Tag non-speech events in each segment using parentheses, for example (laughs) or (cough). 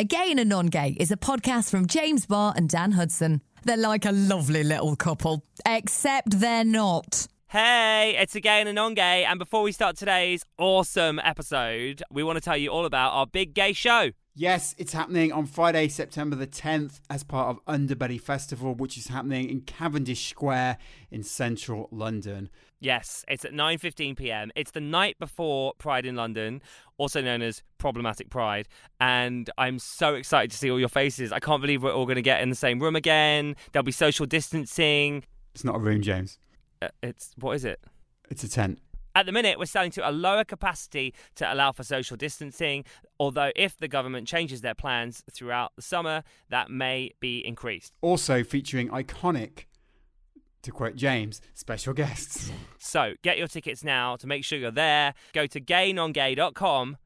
A Gay and a Non Gay is a podcast from James Barr and Dan Hudson. They're like a lovely little couple, except they're not. Hey, it's a gay and a non gay. And before we start today's awesome episode, we want to tell you all about our big gay show. Yes, it's happening on Friday, September the 10th, as part of Underbelly Festival, which is happening in Cavendish Square in central London. Yes, it's at 9:15 p.m. It's the night before Pride in London, also known as Problematic Pride, and I'm so excited to see all your faces. I can't believe we're all going to get in the same room again. There'll be social distancing. It's not a room, James. Uh, it's what is it? It's a tent. At the minute, we're selling to a lower capacity to allow for social distancing, although if the government changes their plans throughout the summer, that may be increased. Also featuring iconic, to quote James, special guests. So get your tickets now to make sure you're there. Go to gaynongay.com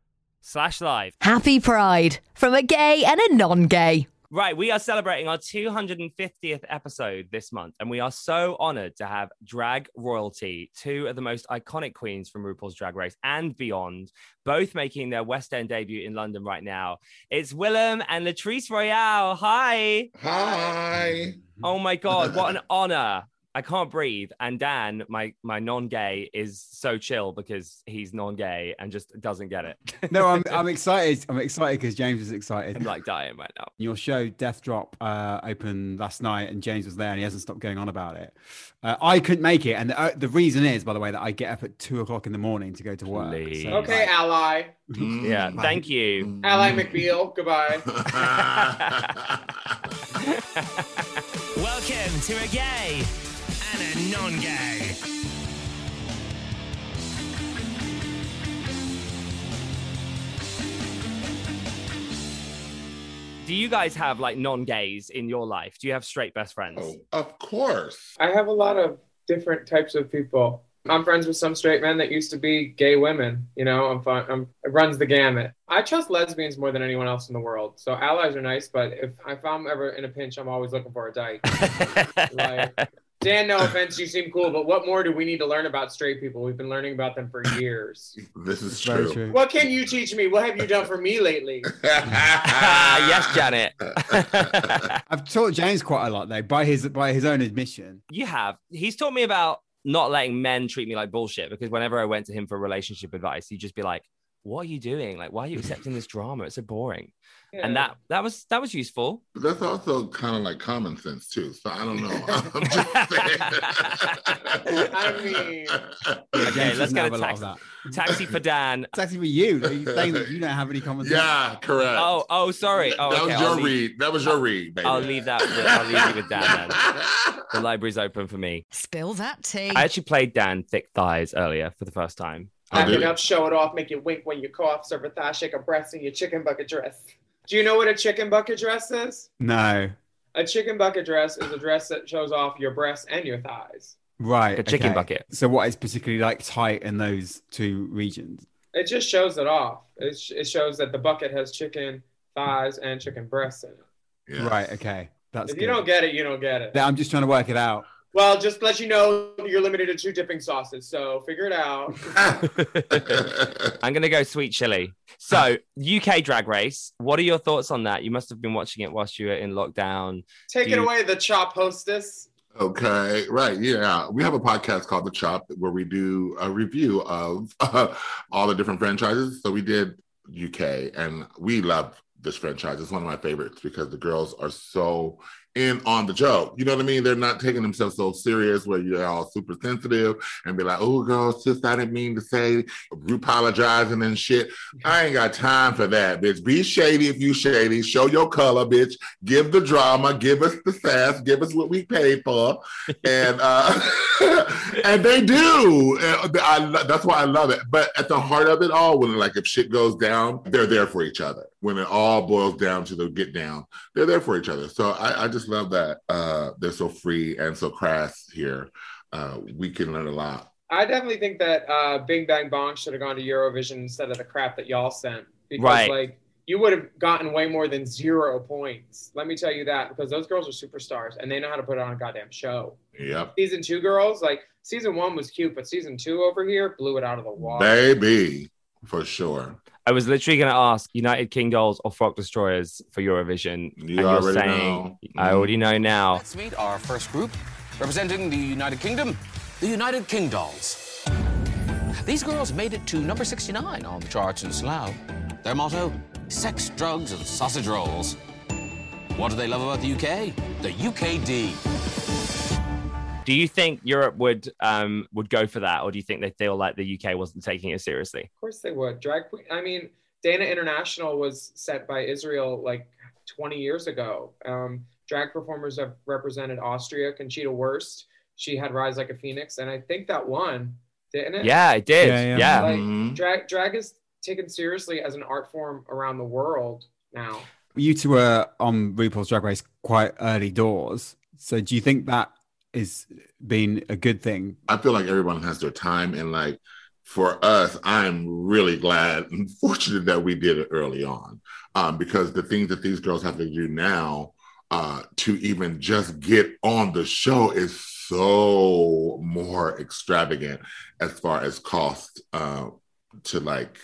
slash live. Happy Pride from a gay and a non gay. Right, we are celebrating our 250th episode this month, and we are so honored to have drag royalty, two of the most iconic queens from RuPaul's Drag Race and beyond, both making their West End debut in London right now. It's Willam and Latrice Royale. Hi. Hi. Oh my God, what an honor. I can't breathe. And Dan, my my non-gay, is so chill because he's non-gay and just doesn't get it. (laughs) No, I'm, I'm (laughs) excited. I'm excited because James is excited. I'm like dying right now. Your show Death Drop uh, opened last night, and James was there, and he hasn't stopped going on about it. Uh, I couldn't make it, and the, uh, the reason is, by the way, that I get up at two o'clock in the morning to go to work. So, Okay, like, ally. (laughs) Yeah, thank you. Ally McBeal. Goodbye. Welcome to a gay and non gay. Do you guys have like non-gays in your life? Do you have straight best friends? oh, of course. I have a lot of different types of people. I'm friends with some straight men that used to be gay women. You know, I'm fine. I'm, it runs the gamut. I trust lesbians more than anyone else in the world. So allies are nice, but if, if I'm ever in a pinch, I'm always looking for a dyke. (laughs) like, Dan, no offense, you seem cool, but what more do we need to learn about straight people? We've been learning about them for years. This is true. true. What can you teach me? What have you done for me lately? (laughs) (laughs) Yes, Janet. (laughs) I've taught James quite a lot though, by his by his own admission. you have. He's taught me about not letting men treat me like bullshit because whenever I went to him for relationship advice, he'd just be like, "What are you doing? Like, why are you accepting this drama? It's so boring." And that that was that was useful. But that's also kind of like common sense too. So I don't know. (laughs) I'm just saying. I mean- Okay, let's doesn't get a a lot that. Taxi for Dan. (laughs) It's actually for you. Are you saying that you don't have any common sense? yeah, correct. Oh, oh, sorry. Oh, that okay. was I'll your leave- read. That was your read, baby. I'll leave that. With, I'll leave you with Dan then. (laughs) The library's open for me. Spill that tea. I actually played Dan Thick Thighs earlier for the first time. Back did it up, show it off, make you wink when you cough, serve a thigh, shake a breast in your chicken bucket dress. Do you know what a chicken bucket dress is? No. A chicken bucket dress is a dress that shows off your breasts and your thighs. Right. A chicken okay. bucket. So what is particularly like tight in those two regions? It just shows it off. It, sh- it shows that the bucket has chicken thighs and chicken breasts in it. Yes. Right. Okay. That's if good. you don't get it, you don't get it. Yeah, I'm just trying to work it out. Well, just to let you know you're limited to two dipping sauces, so figure it out. (laughs) I'm gonna go sweet chili. So UK Drag Race. What are your thoughts on that? You must have been watching it whilst you were in lockdown. Take Do it you- away, the chop hostess. Okay, right. Yeah. We have a podcast called The Chop where we do a review of (laughs) all the different franchises. So we did UK and we love this franchise. It's one of my favorites because the girls are so in on the joke. You know what I mean? They're not taking themselves so serious where you're all super sensitive and be like, oh, girls, sis, I didn't mean to say, apologizing and shit. I ain't got time for that, bitch. Be shady if you shady. Show your color, bitch. Give the drama. Give us the sass. Give us what we paid for. (laughs) And uh, (laughs) and they do. And I, that's why I love it. But at the heart of it all, when like if shit goes down, they're there for each other. When it all boils down to the get down, they're there for each other. So I, I just love that uh, they're so free and so crass here. Uh, we can learn a lot. I definitely think that uh, Bing Bang Bong should have gone to Eurovision instead of the crap that y'all sent. Because Right. like you would have gotten way more than zero points. Let me tell you that because those girls are superstars and they know how to put on a goddamn show. Yep. Season two girls, like season one was cute, but season two over here blew it out of the water. Baby. for sure. I was literally going to ask United Kingdolls or Frock Destroyers for Eurovision. You and you're saying, know. I mm-hmm. already know now. Let's meet our first group, representing the United Kingdom, the United Kingdolls. These girls made it to number 69 on the charts in Slough. Their motto sex, drugs, and sausage rolls. What do they love about the UK? The UKD. Do you think Europe would um would go for that, or do you think they feel like the UK wasn't taking it seriously? Of course they would. Drag queen. I mean, Dana International was set by Israel like 20 years ago. Um, drag performers have represented Austria. Conchita Wurst, she had Rise Like a Phoenix, and I think that won, didn't it? Yeah, it did. Yeah, Yeah, yeah. Like Mhm. drag, drag is taken seriously as an art form around the world now. You two were on RuPaul's Drag Race quite early doors. So do you think that is been a good thing? I feel like everyone has their time, and like for us, I'm really glad (laughs) and fortunate that we did it early on, um, because the things that these girls have to do now uh, to even just get on the show is so more extravagant as far as cost uh, to like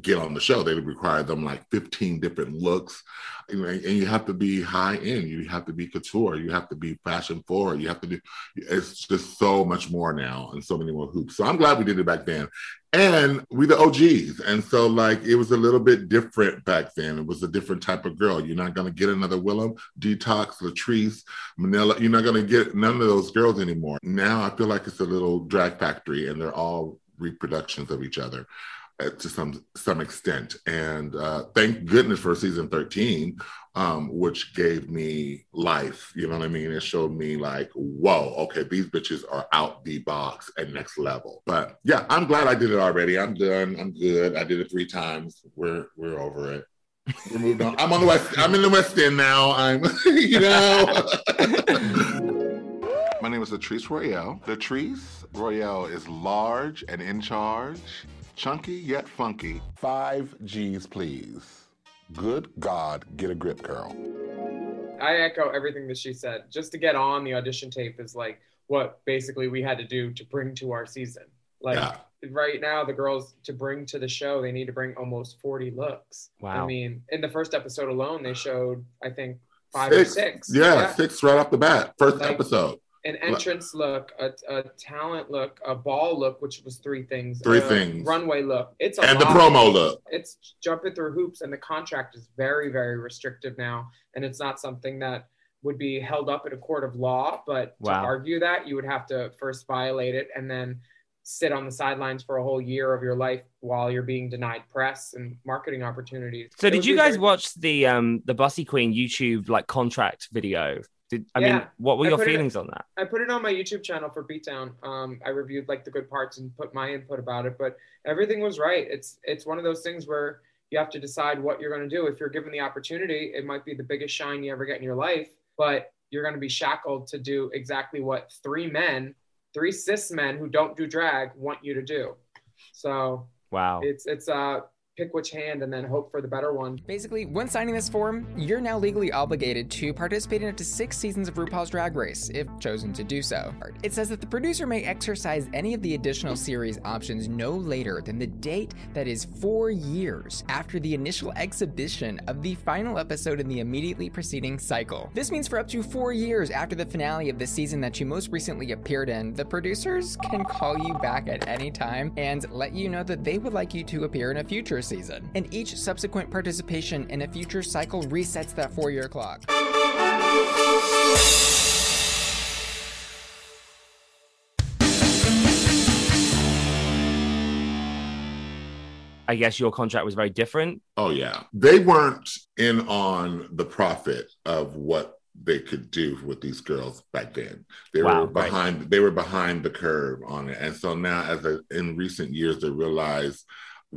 get on the show. They require them like 15 different looks. And and you have to be high end. You have to be couture. You have to be fashion forward. You have to do. It's just so much more now, and so many more hoops. So I'm glad we did it back then, and we the OGs. And so like it was a little bit different back then. It was a different type of girl. You're not gonna get another Willam, Detox, Latrice, Manila. You're not gonna get none of those girls anymore. Now I feel like it's a little drag factory, and they're all reproductions of each other uh, to some some extent. And uh, thank goodness for season 13, um, which gave me life. You know what I mean? It showed me like, whoa, okay, these bitches are out the box and next level. But yeah, I'm glad I did it already. I'm done. I'm good. I did it three times. We're we're over it. We're moved on. I'm on the west. I'm in the West End now. I'm, (laughs) you know. My name is Latrice Royale. Latrice Royale is large and in charge, chunky yet funky. Five G's, please. Good God, get a grip, girl. I echo everything that she said. Just to get on the audition tape is like what basically we had to do to bring to our season. Like Yeah. right now, the girls to bring to the show, they need to bring almost 40 looks. Wow. I mean, in the first episode alone, they showed, I think, five or six. Yeah, six right off the bat. First Like- episode. An entrance look, a, a talent look, a ball look, which was three things. Three a things. Runway look. It's a And the promo look. it's jumping through hoops and the contract is very very restrictive now and it's not something that would be held up in a court of law but Wow. to argue that you would have to first violate it and then sit on the sidelines for a whole year of your life while you're being denied press and marketing opportunities So It did you guys very- watch the um the Bussy Queen YouTube like contract video? Did I mean Yeah. what were I your put it- feelings on that? I put it on my YouTube channel for Beatdown. Um, I reviewed like the good parts and put my input about it, but everything was right. It's it's one of those things where you have to decide what you're going to do. If you're given the opportunity, it might be the biggest shine you ever get in your life, but you're going to be shackled to do exactly what three men, three cis men who don't do drag want you to do. So Wow. it's it's uh pick which hand and then hope for the better one. Basically, when signing this form, you're now legally obligated to participate in up to six seasons of RuPaul's Drag Race, if chosen to do so. It says that the producer may exercise any of the additional series options no later than the date that is four years after the initial exhibition of the final episode in the immediately preceding cycle. This means for up to four years after the finale of the season that you most recently appeared in, the producers can call you back at any time and let you know that they would like you to appear in a future season. And each subsequent participation in a future cycle resets that four year clock. I guess your contract was very different. Oh yeah. They weren't in on the profit of what they could do with these girls back then. They Wow, were right. behind they were behind the curve on it. And so now as a, in recent years they realized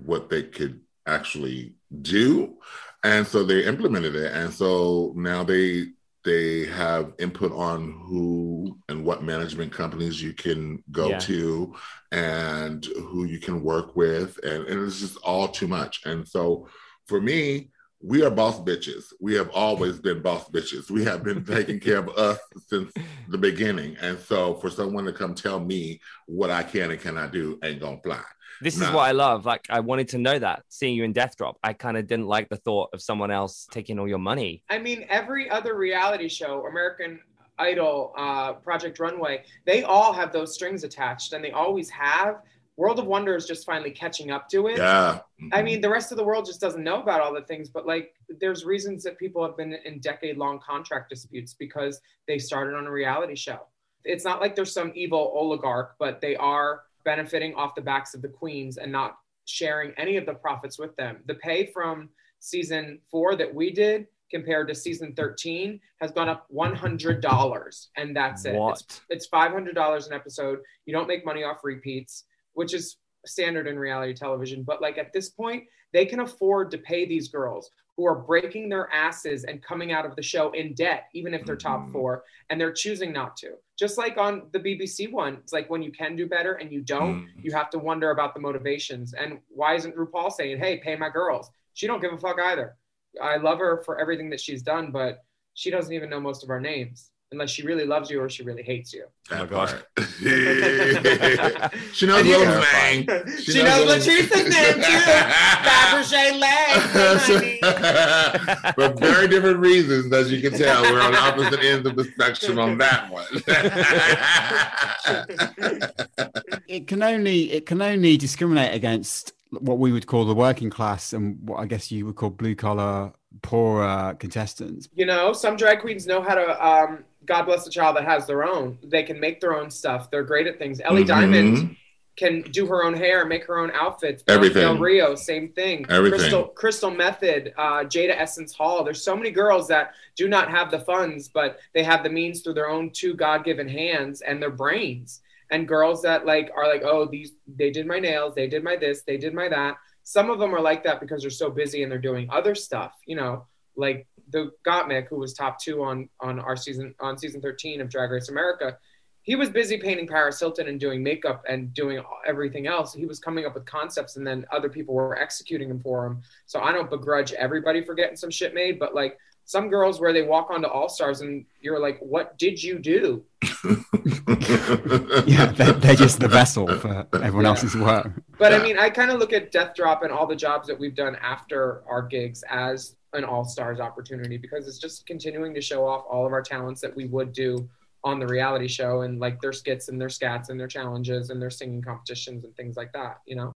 what they could actually do. And so they implemented it. And so now they they have input on who and what management companies you can go Yeah. to and who you can work with. And, and it's just all too much. And so for me, we are boss bitches. We have always been boss bitches. We have been (laughs) taking care of us since the beginning. And so for someone to come tell me what I can and cannot do ain't gonna fly. This is what I love. Like, I wanted to know that seeing you in Death Drop. I kind of didn't like the thought of someone else taking all your money. I mean, every other reality show, American Idol, uh, Project Runway, they all have those strings attached, and they always have. World of Wonder is just finally catching up to it. Yeah. I mean, the rest of the world just doesn't know about all the things, but like, there's reasons that people have been in decade long contract disputes because they started on a reality show. It's not like there's some evil oligarch, but they are benefiting off the backs of the queens and not sharing any of the profits with them. The pay from season four that we did compared to season 13 has gone up $100 and that's it. It's What? it's hundred dollars an episode. You don't make money off repeats, which is standard in reality television. But like at this point, they can afford to pay these girls who are breaking their asses and coming out of the show in debt, even if they're top Mhm. four, and they're choosing not to. Just like on the BBC one, it's like when you can do better and you don't, Mhm. you have to wonder about the motivations. And why isn't RuPaul saying, "Hey, pay my girls"? She don't give a fuck either. I love her for everything that she's done, but she doesn't even know most of our names unless she really loves you or she really hates you. Oh my God. (laughs) she knows And you- Will's name. She, knows Latrice's name too. Fabergé Lay. (laughs) honey. For very different reasons, as you can tell. We're on opposite ends of the spectrum on that one. (laughs) it can only it can only discriminate against what we would call the working class and what I guess you would call blue collar poorer contestants. you know, some drag queens know how to. Um, God bless the child that has their own. They can make their own stuff. They're great at things. Ellie Mhm. Diamond can do her own hair, make her own outfits. Everything. Del Rio, same thing. Everything. Crystal, Crystal Methyd, uh, Jada Essence Hall. There's so many girls that do not have the funds, but they have the means through their own two God-given hands and their brains. And girls that like are like, oh, these they did my nails, they did my this, they did my that. Some of them are like that because they're so busy and they're doing other stuff, you know, like the Gottmik, who was top two on on our season on season 13 of Drag Race America. He was busy painting Paris Hilton and doing makeup and doing everything else. He was coming up with concepts, and then other people were executing them for him. So I don't begrudge everybody for getting some shit made, but like some girls where they walk onto All Stars and you're like, "What did you do?" (laughs) Yeah, they're, they're just the vessel for everyone Yeah. else's work. But Yeah. I mean, I kind of look at Death Drop and all the jobs that we've done after our gigs as an all stars opportunity because it's just continuing to show off all of our talents that we would do on the reality show and like their skits and their scats and their challenges and their singing competitions and things like that, you know?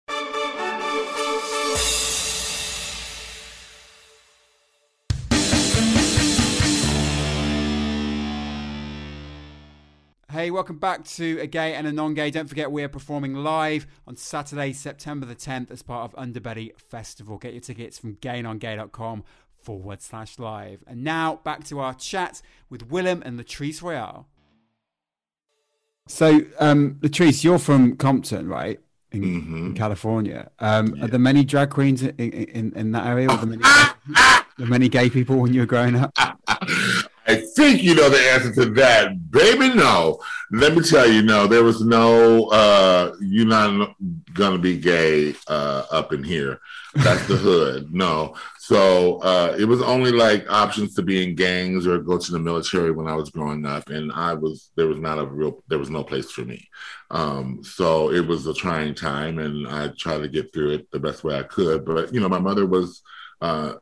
Hey, welcome back to a gay and a non-gay. Don't forget we are performing live on Saturday, September the 10th as part of Underbelly Festival. Get your tickets from gaynongay.com forward slash live. And now back to our chat with Willam and Latrice Royale. So, um, Latrice, you're from Compton, right? In, in Mhm. California. Um, Are there many drag queens in, in, in that area? Were there many, there many gay people when you were growing up? (laughs) I think you know the answer to that, baby. No, let me tell you, no, there was no. uh You're not gonna be gay uh up in here. That's the hood. No, so uh it was only like options to be in gangs or go to the military when I was growing up, and I was there was not a real there was no place for me. Um, so it was a trying time, and I tried to get through it the best way I could. But you know, my mother was. uh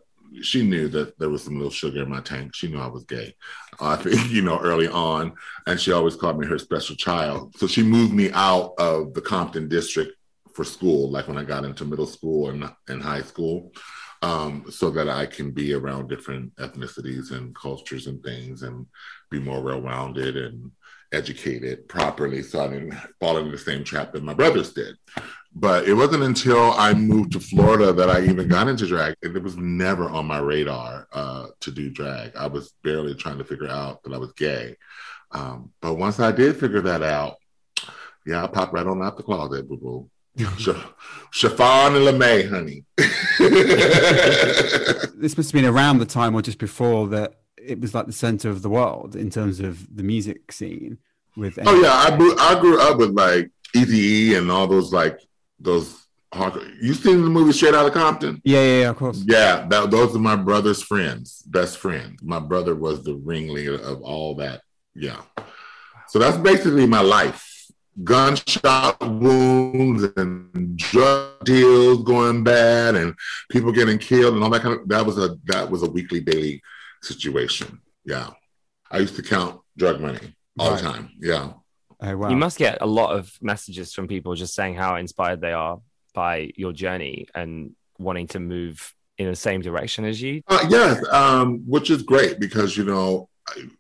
she knew that there was some little sugar in my tank. She knew I was gay. I think, (laughs) you know, early on. And she always called me her special child. So she moved me out of the Compton district for school, like when I got into middle school and, and high school, um, so that I can be around different ethnicities and cultures and things and be more well rounded and educated properly. So I didn't fall into the same trap that my brothers did. But it wasn't until I moved to Florida that I even got into drag. And It was never on my radar uh, to do drag. I was barely trying to figure out that I was gay. Um, but once I did figure that out, yeah, I popped right on out the closet, boo boo. Chiffon and LeMay, honey. (laughs) this must have been around the time or just before that it was like the center of the world in terms of the music scene with oh yeah, I grew, I grew up with like Easy E and all those like those. You seen the movie Straight Outta Compton? yeah yeah, yeah of course Yeah, that, those are my brother's friends, best friends. My brother was the ringleader of all that. Yeah. So that's basically my life. gunshot wounds and drug deals going bad and people getting killed and all that kind of that was a that was a weekly daily situation. Yeah. I used to count drug money all Right. the time. Yeah. Oh wow. You must get a lot of messages from people just saying how inspired they are by your journey and wanting to move in the same direction as you. Uh, yes, um, which is great because you know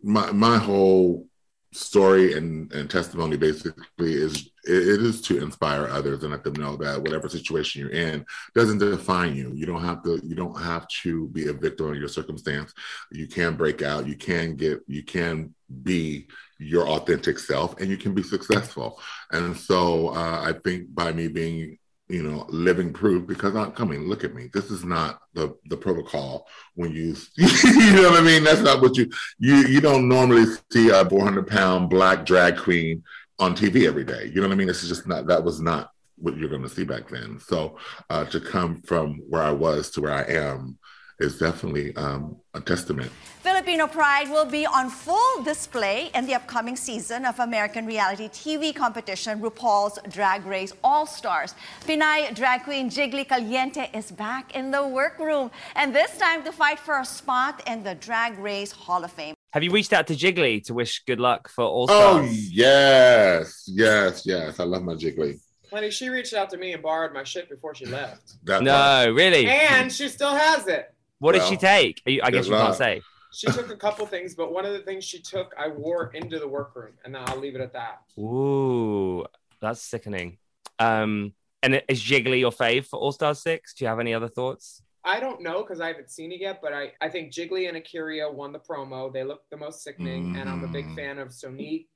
my my whole story and, and testimony basically is it, is to inspire others and let them know that whatever situation you're in doesn't define you. You don't have to you don't have to be a victim of your circumstance. You can break out. You can get you can be your authentic self and you can be successful. And so uh, I think by me being you know, living proof because I'm coming. Look at me. This is not the the protocol when you (laughs) you know what I mean. That's not what you you you don't normally see a 400 pound black drag queen on TV every day. You know what I mean? This is just not that was not what you're going to see back then. So uh, to come from where I was to where I am is definitely um, a testament. Filipino pride will be on full display in the upcoming season of American reality TV competition RuPaul's Drag Race All Stars. Pinay drag queen Jiggly Caliente is back in the workroom, and this time to fight for a spot in the Drag Race Hall of Fame. Have you reached out to Jiggly to wish good luck for All Stars? Oh yes, yes, yes. I love my Jiggly. Honey, she reached out to me and borrowed my shit before she left. That part. no, really. And she still has it. What did she take? Are you- I guess you can't say. She took a couple things, but one of the things she took, I wore into the workroom, and I'll leave it at that. Ooh, that's sickening. Um, and is Jiggly your fave for All Star Six? Do you have any other thoughts? I don't know because I haven't seen it yet, but I, I think Jiggly and A'keria won the promo. They look the most sickening, and I'm a big Mhm. fan of Sonique.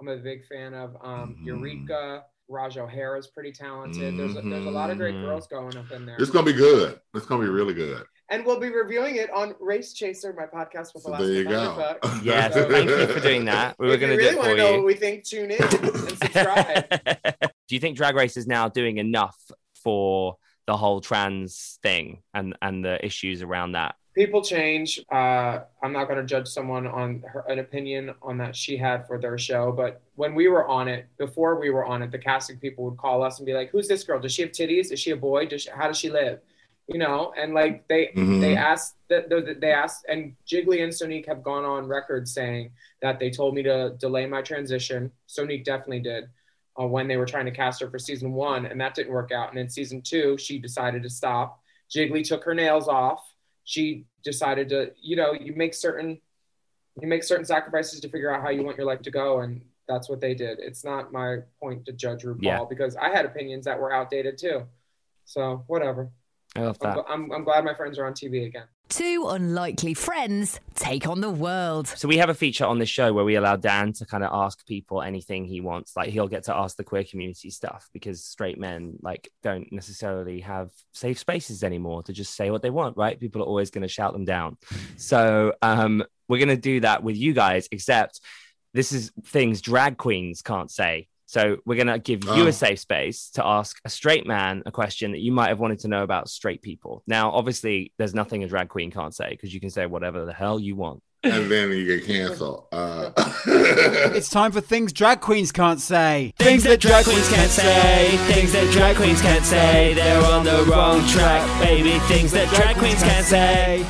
I'm a big fan of um, Mhm. Eureka. Ra'Jah O'Hara is pretty talented. There's a, there's a lot of great Mhm. girls going up in there. It's gonna be good. It's gonna be really good. And we'll be reviewing it on Race Chaser, my podcast with So Alaska there you go. Thunderfuck. (laughs) Yes, So- thank you for doing that. We were if going you to really do want it to for know what we think, tune in and subscribe. (laughs) do you think Drag Race is now doing enough for the whole trans thing and and the issues around that? People change. Uh, I'm not going to judge someone on her, an opinion on that she had for their show, but when we were on it, before we were on it, the casting people would call us and be like, "Who's this girl? Does she have titties? Is she a boy? Does she, how does she live?" You know, and like they Mhm. they asked that that- they asked, and Jiggly and Sonique have gone on record saying that they told me to delay my transition. Sonique definitely did. Uh, when they were trying to cast her for season one, and that didn't work out. And in season two, she decided to stop. Jiggly took her nails off. She decided to, you know, you make certain you make certain sacrifices to figure out how you want your life to go, and that's what they did. It's not my point to judge RuPaul Yeah. because I had opinions that were outdated too. So whatever. I love I'm, that. I'm, I'm glad my friends are on TV again. Two unlikely friends take on the world. So we have a feature on this show where we allow Dan to kind of ask people anything he wants. Like he'll get to ask the queer community stuff because straight men like don't necessarily have safe spaces anymore to just say what they want, right? People are always going to shout them down. So um, we're going to do that with you guys, except this is things drag queens can't say. So we're going to give you Oh. a safe space to ask a straight man a question that you might have wanted to know about straight people. Now, obviously, there's nothing a drag queen can't say because you can say whatever the hell you want. and then you get canceled. Uh, (laughs) It's time for things drag queens can't say. Things that drag queens can't say. Things that drag queens can't say. They're on the wrong track, baby. Things that drag queens can't say.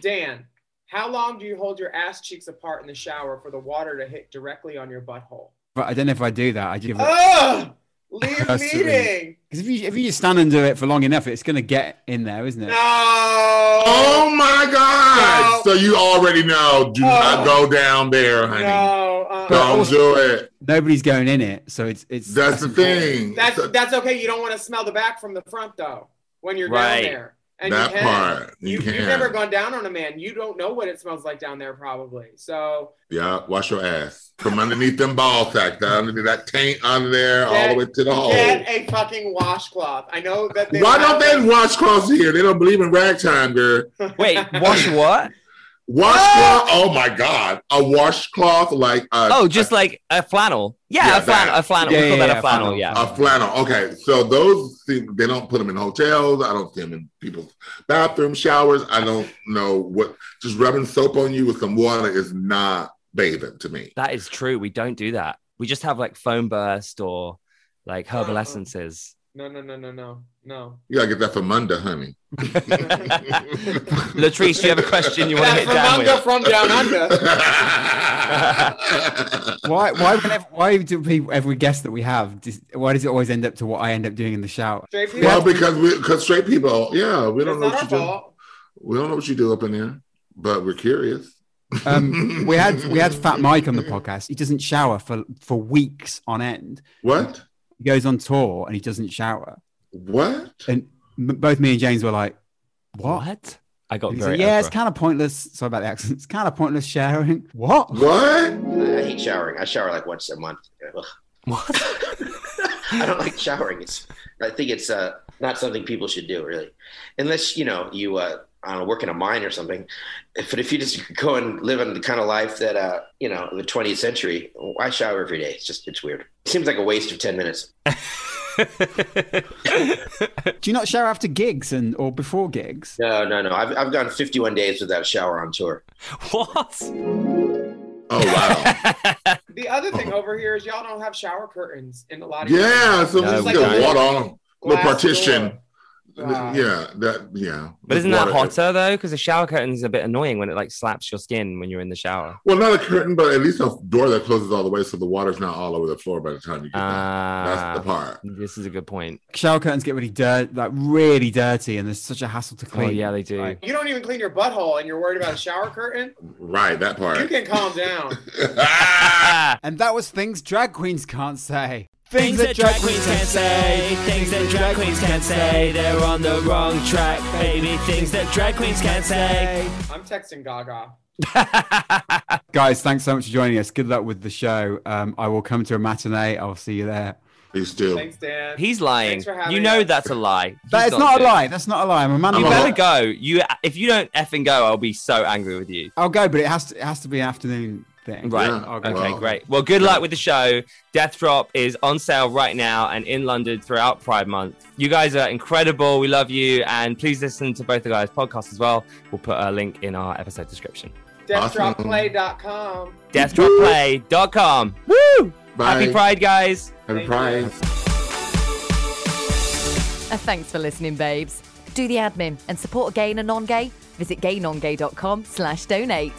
Dan, how long do you hold your ass cheeks apart in the shower for the water to hit directly on your butthole? But I don't know if I do that. I give it Ugh! Leave (laughs) Personally. meeting. because if you if you just stand and do it for long enough, it's gonna get in there, isn't it? No. oh my God! No. So you already know. Do not Oh. go down there, honey. No. Uh, Don't do it. Nobody's going in it, so it's it's. That's the important. thing. That's that's okay. You don't want to smell the back from the front though when you're Right. down there. And That you can. part, you You, can. have never gone down on a man. You don't know what it smells like down there probably. So yeah, wash your ass from underneath them ball sacks, down underneath that taint under there, all the way to the hole. get a fucking washcloth. I know that. They Why don't they them. washcloths here? They don't believe in ragtime, girl. Wait, wash what? Washcloth? Oh my God, a washcloth like a, Oh, just like a flannel. Yeah, Yeah, a flannel. that. A flannel. Yeah, we call yeah, that a flannel. flannel. Yeah. a flannel. Okay, so those seem, they don't put them in hotels. I don't see them in people's bathroom showers. I don't know what. Just rubbing soap on you with some water is not bathing to me. That is true. We don't do that. We just have like foam burst or like herbal Uh-uh. essences. No, no, no, no, no, no. You gotta get that from Munda, honey. (laughs) Latrice, do you have a question you want to That's hit down from under, with? from down under. (laughs) Why? Why? Whenever, why do people every guest that we have? Just, why does it always end up to what I end up doing in the shower? Well, because we because straight people, yeah, we don't it's know what our you do. We don't know what you do up in there, but we're curious. Um, we had (laughs) we had Fat Mike on the podcast. He doesn't shower for for weeks on end. What? He goes on tour and he doesn't shower. What? And m- both me and James were like, "What?" What? I got very like, yeah, it's kind of pointless. Sorry about the accent. It's kind of pointless showering. (laughs) What? What? I hate showering. I shower like once a month. Ugh. What? (laughs) I don't like showering. It's I think it's uh, not something people should do really, unless you know you uh, I don't know, work in a mine or something. But if you just (laughs) go and live in the kind of life that uh, you know the 20th century, why shower every day? It's just it's weird. It seems like a waste of 10 minutes. (laughs) Do you not shower after gigs and or before gigs? No, no, no. I've I've gone 51 days without a shower on tour. what? Oh wow. (laughs) The other thing over here is y'all don't have shower curtains in a lot of yeah, so No, we we just don't. get water on little partition. door. Wow. Yeah, that yeah. But isn't that water. hotter though? Because the shower curtain's a bit annoying when it like slaps your skin when you're in the shower. Well, not a curtain, but at least a door that closes all the way, so the water's not all over the floor by the time you get there. Ah, That's the part. This is a good point. Shower curtains get really dirt, like really dirty, and there's such a hassle to Oh clean. yeah, they do. Like, You don't even clean your butthole and you're worried about a shower curtain? Right, that part. You can calm down. Ah! (laughs) and that was things drag queens can't say. Things that drag queens can't say, things that drag queens can't say, they're on the wrong track, baby. Things that drag queens can't say. I'm texting Gaga. (laughs) Guys, thanks so much for joining us. Good luck with the show. Um, I will come to a matinee. I'll see you there. Please do. Thanks, Dan. He's lying. Thanks for having You know us. that's a lie. That He's is not a lie. That's not a lie. I'm a man. You of better go. You if you don't effing go, I'll be so angry with you. I'll go, but it has to. It has to be afternoon thing. Right. Yeah, Okay, Wow. great. Well, good luck with the show. Death Drop is on sale right now and in London throughout Pride Month. You guys are incredible. We love you. And please listen to both the guys' podcasts as well. We'll put a link in our episode description. DeathDropPlay.com. DeathDropPlay.com. Woo! Bye. Happy Pride, guys. Happy Thank Pride. you. Uh, thanks for listening, babes. Do the admin and support gay and non-gay. Visit gaynongay.com slash donate.